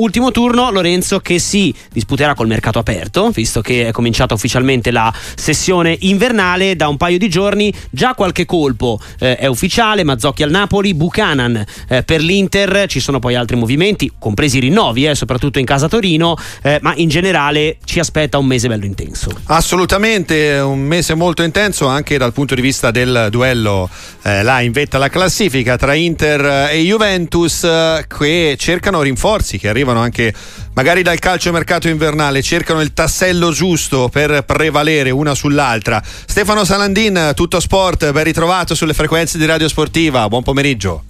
ultimo turno Lorenzo che si disputerà col mercato aperto, visto che è cominciata ufficialmente la sessione invernale da un paio di giorni, già qualche colpo eh, è ufficiale, Mazzocchi al Napoli, Buchanan eh, per l'Inter, ci sono poi altri movimenti, compresi i rinnovi, eh, soprattutto in casa Torino, eh, ma in generale ci aspetta un mese bello intenso. Assolutamente, un mese molto intenso anche dal punto di vista del duello eh, là in vetta alla classifica tra Inter e Juventus eh, che cercano rinforzi che arrivano anche magari dal calcio mercato invernale, cercano il tassello giusto per prevalere una sull'altra. Stefano Salandin, tutto sport, ben ritrovato sulle frequenze di Radio Sportiva, buon pomeriggio.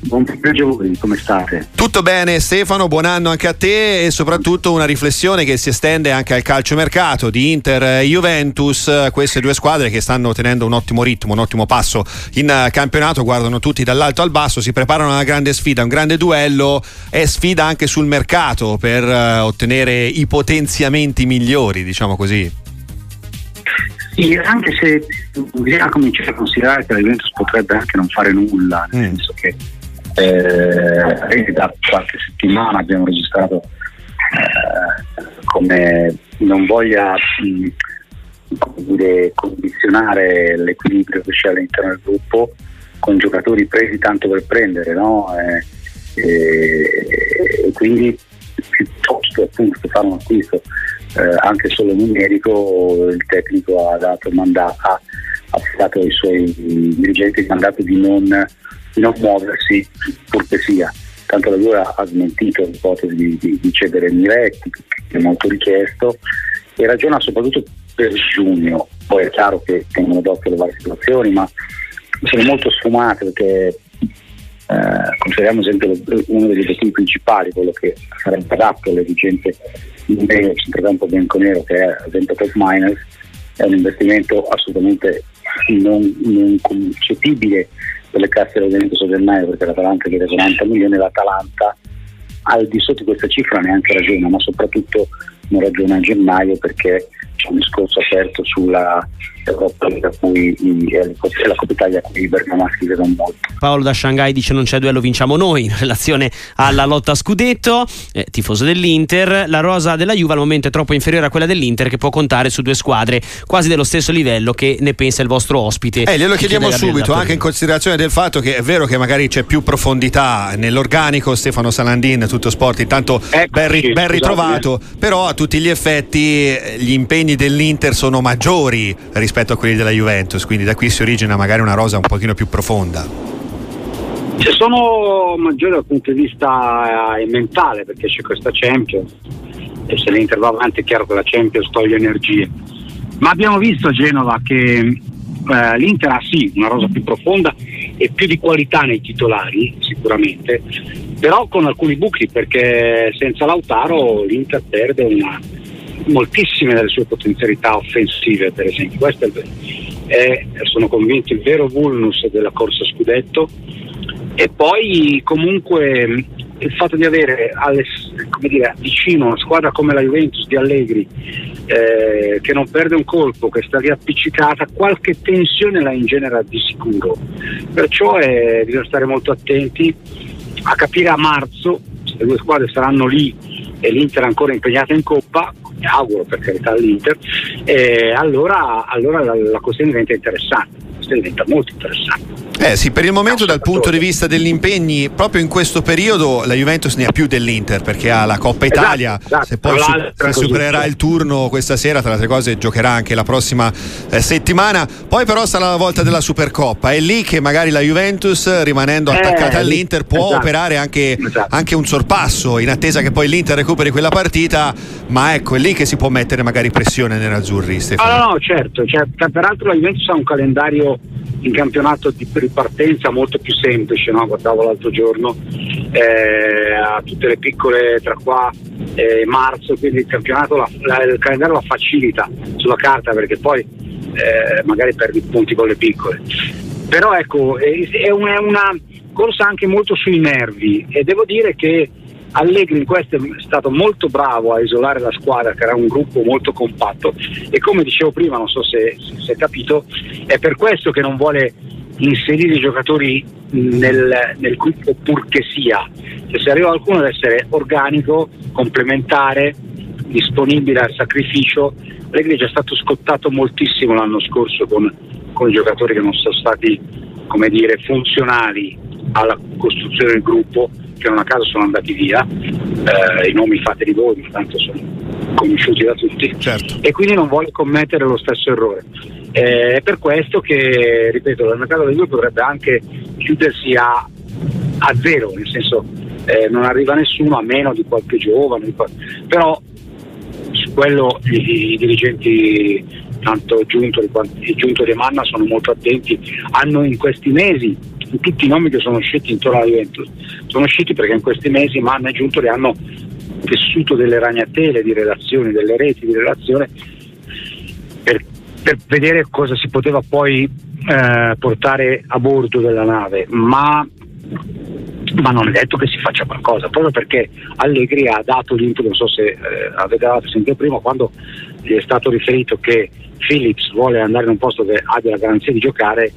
Buon pomeriggio a voi, come state? Tutto bene Stefano, buon anno anche a te e soprattutto una riflessione che si estende anche al calciomercato di Inter e Juventus, queste due squadre che stanno tenendo un ottimo ritmo, un ottimo passo in campionato, guardano tutti dall'alto al basso, si preparano a una grande sfida, un grande duello e sfida anche sul mercato per eh, ottenere i potenziamenti migliori, diciamo così. Sì, anche se bisogna cominciare a considerare che la Juventus potrebbe anche non fare nulla, nel mm. senso che eh, da qualche settimana abbiamo registrato eh, come non voglia mh, condizionare l'equilibrio che c'è all'interno del gruppo con giocatori presi tanto per prendere no? eh, e quindi piuttosto appunto fare un acquisto eh, anche solo numerico il tecnico ha dato mandato ha affidato ai suoi dirigenti il mandato di non di non muoversi pur che sia. Tanto la Juve ha smentito l'ipotesi di, di, di cedere Miretti, che è molto richiesto, e ragiona soprattutto per giugno. Poi è chiaro che tengono d'occhio le varie situazioni, ma sono molto sfumate perché eh, consideriamo esempio uno degli obiettivi principali, quello che sarebbe adatto alle esigenze un centrocampo bianco-nero che è ad esempio Top Miners, è un investimento assolutamente non, non concepibile per le casse del Veneto gennaio perché l'Atalanta chiede 40 milioni l'Atalanta al di sotto di questa cifra neanche ragiona, ma soprattutto non ragiona a gennaio perché c'è un discorso aperto sulla Europa League a cui è la Coppa Italia a cui i bergamaschi vedono molto. Paolo da Shanghai dice non c'è duello vinciamo noi in relazione alla lotta a scudetto, eh, tifoso dell'Inter, la rosa della Juve al momento è troppo inferiore a quella dell'Inter che può contare su due squadre quasi dello stesso livello che ne pensa il vostro ospite. Eh, glielo chiediamo subito, anche in considerazione del fatto che è vero che magari c'è più profondità nell'organico, Stefano Salandin, tutto sport, intanto ecco, ben, ri- ben ritrovato, però a tutti gli effetti eh, gli impegni dell'Inter sono maggiori rispetto a quelli della Juventus, quindi da qui si origina magari una rosa un pochino più profonda. Sono maggiori dal punto di vista eh, mentale, perché c'è questa Champions e se l'Inter va avanti è chiaro che la Champions toglie energie. Ma abbiamo visto a Genova che eh, l'Inter ha sì una rosa più profonda e più di qualità nei titolari, sicuramente, però con alcuni buchi perché senza Lautaro l'Inter perde una, moltissime delle sue potenzialità offensive, per esempio. Questo è, è, sono convinto, il vero vulnus della corsa scudetto. E poi comunque il fatto di avere alle, dire, vicino una squadra come la Juventus di Allegri eh, che non perde un colpo, che sta lì appiccicata, qualche tensione la ingenera di sicuro. Perciò è, bisogna stare molto attenti a capire a marzo se le due squadre saranno lì e l'Inter ancora impegnata in Coppa, auguro per carità all'Inter, eh, allora, allora la, la questione diventa interessante, diventa molto interessante. Eh sì, per il momento dal punto di vista degli impegni, proprio in questo periodo la Juventus ne ha più dell'Inter perché ha la Coppa esatto, Italia, esatto, se poi su, se supererà il turno questa sera, tra le altre cose giocherà anche la prossima eh, settimana, poi però sarà la volta della Supercoppa, è lì che magari la Juventus rimanendo attaccata eh, all'Inter può esatto, operare anche, esatto. anche, un sorpasso in attesa che poi l'Inter recuperi quella partita, ma ecco è lì che si può mettere magari pressione nell'azzurri. Stefano. Ah, no, no, certo, cioè, peraltro la Juventus ha un calendario in campionato di ripartenza molto più semplice, no? guardavo l'altro giorno, eh, a tutte le piccole tra qua e eh, marzo, quindi il campionato, la, la, il calendario la facilita sulla carta perché poi eh, magari perdi punti con le piccole. Però ecco, è, è, una, è una corsa anche molto sui nervi e devo dire che Allegri in questo è stato molto bravo a isolare la squadra che era un gruppo molto compatto e come dicevo prima, non so se si è capito, è per questo che non vuole inserire i giocatori nel, nel gruppo purché sia. Cioè, se arriva qualcuno deve essere organico, complementare, disponibile al sacrificio. Allegri è già stato scottato moltissimo l'anno scorso con, con i giocatori che non sono stati come dire, funzionali alla costruzione del gruppo, che non a caso sono andati via, eh, i nomi fateli voi, tanto sono conosciuti da tutti, certo. e quindi non vuole commettere lo stesso errore. Eh, è per questo che, ripeto, il mercato del gruppo potrebbe anche chiudersi a, a zero, nel senso eh, non arriva nessuno a meno di qualche giovane, di però su quello i, i dirigenti tanto Giuntori quanto Giuntori e Manna sono molto attenti, hanno in questi mesi tutti i nomi che sono usciti intorno alla Juventus sono usciti perché in questi mesi Manna e Giuntori hanno tessuto delle ragnatele di relazioni, delle reti di relazione per, per vedere cosa si poteva poi eh, portare a bordo della nave, ma ma non è detto che si faccia qualcosa, proprio perché Allegri ha dato l'input, non so se eh, avete sentito prima, quando gli è stato riferito che Phillips vuole andare in un posto che abbia la garanzia di giocare,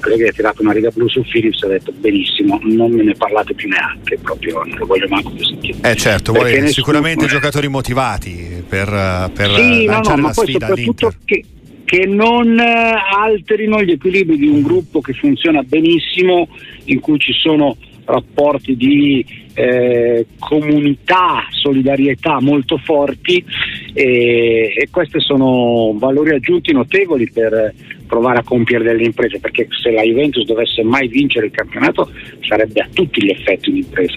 Allegri ha tirato una riga blu su Phillips e ha detto benissimo, non me ne parlate più neanche, proprio non lo voglio manco più sentire. Eh certo, vuole nessuno, sicuramente giocatori motivati per, per sì, no, no, ma poi soprattutto che, che non eh, alterino gli equilibri di un gruppo che funziona benissimo, in cui ci sono rapporti di eh, comunità, solidarietà molto forti e, e, questi sono valori aggiunti notevoli per provare a compiere delle imprese perché se la Juventus dovesse mai vincere il campionato sarebbe a tutti gli effetti un'impresa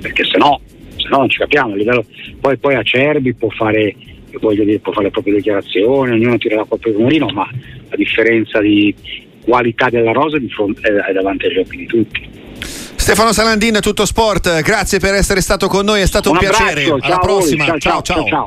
perché se no, se no non ci capiamo livello, poi, poi Acerbi può fare voglio dire, può fare le proprie dichiarazioni, ognuno tira la colpa del mulino, ma a differenza di qualità della rosa di è davanti agli occhi di tutti. Stefano Salandin, tutto sport, grazie per essere stato con noi, è stato un, un piacere. Alla prossima, ciao ciao. ciao. ciao.